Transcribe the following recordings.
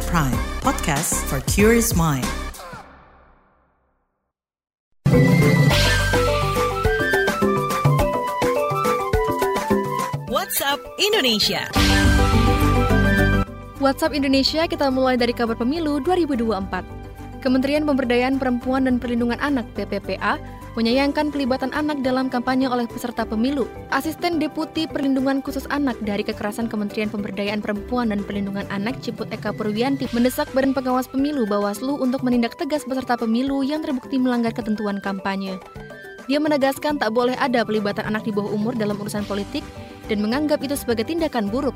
at Prime, podcast for curious mind. WhatsApp Indonesia. WhatsApp Indonesia kita mulai dari kabar pemilu 2024. Kementerian Pemberdayaan Perempuan dan Perlindungan Anak PPPA menyayangkan pelibatan anak dalam kampanye oleh peserta pemilu. Asisten Deputi Perlindungan Khusus Anak dari Kekerasan Kementerian Pemberdayaan Perempuan dan Perlindungan Anak Ciput Eka Purwianti mendesak Badan Pengawas Pemilu Bawaslu untuk menindak tegas peserta pemilu yang terbukti melanggar ketentuan kampanye. Dia menegaskan tak boleh ada pelibatan anak di bawah umur dalam urusan politik dan menganggap itu sebagai tindakan buruk.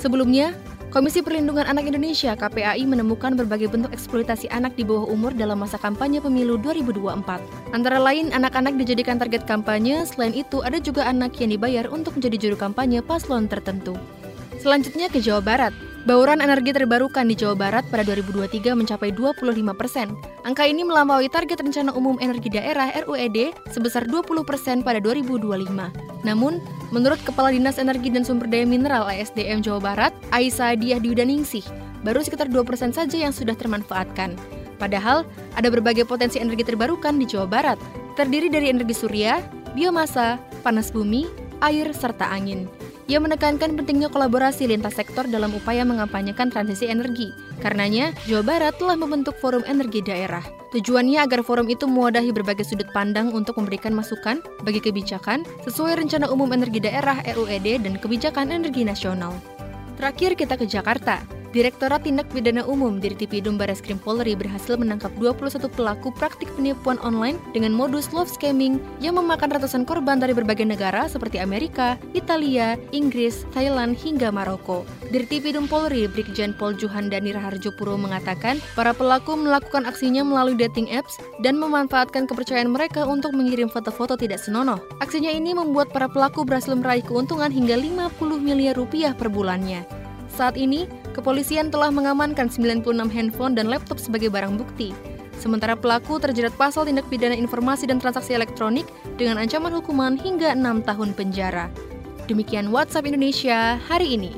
Sebelumnya, Komisi Perlindungan Anak Indonesia KPAI menemukan berbagai bentuk eksploitasi anak di bawah umur dalam masa kampanye pemilu 2024. Antara lain, anak-anak dijadikan target kampanye, selain itu ada juga anak yang dibayar untuk menjadi juru kampanye paslon tertentu. Selanjutnya ke Jawa Barat. Bauran energi terbarukan di Jawa Barat pada 2023 mencapai 25 persen. Angka ini melampaui target Rencana Umum Energi Daerah RUED sebesar 20 persen pada 2025. Namun, menurut Kepala Dinas Energi dan Sumber Daya Mineral ASDM Jawa Barat, Aisyah Diah Diudaningsih, baru sekitar 2 persen saja yang sudah termanfaatkan. Padahal, ada berbagai potensi energi terbarukan di Jawa Barat, terdiri dari energi surya, biomasa, panas bumi, air, serta angin. Ia menekankan pentingnya kolaborasi lintas sektor dalam upaya mengampanyekan transisi energi. Karenanya, Jawa Barat telah membentuk Forum Energi Daerah. Tujuannya agar forum itu mewadahi berbagai sudut pandang untuk memberikan masukan bagi kebijakan sesuai Rencana Umum Energi Daerah RUED dan Kebijakan Energi Nasional. Terakhir kita ke Jakarta. Direktorat Tindak Pidana Umum Dirtipidum Barreskrim Polri berhasil menangkap 21 pelaku praktik penipuan online dengan modus love scamming yang memakan ratusan korban dari berbagai negara seperti Amerika, Italia, Inggris, Thailand, hingga Maroko. Dirtipidum Polri Brigjen Pol Juhandani Raharjo Puro mengatakan, para pelaku melakukan aksinya melalui dating apps dan memanfaatkan kepercayaan mereka untuk mengirim foto-foto tidak senonoh. Aksinya ini membuat para pelaku berhasil meraih keuntungan hingga 50 miliar rupiah per bulannya. Saat ini, kepolisian telah mengamankan 96 handphone dan laptop sebagai barang bukti. Sementara pelaku terjerat pasal tindak pidana informasi dan transaksi elektronik dengan ancaman hukuman hingga 6 tahun penjara. Demikian WhatsApp Indonesia hari ini.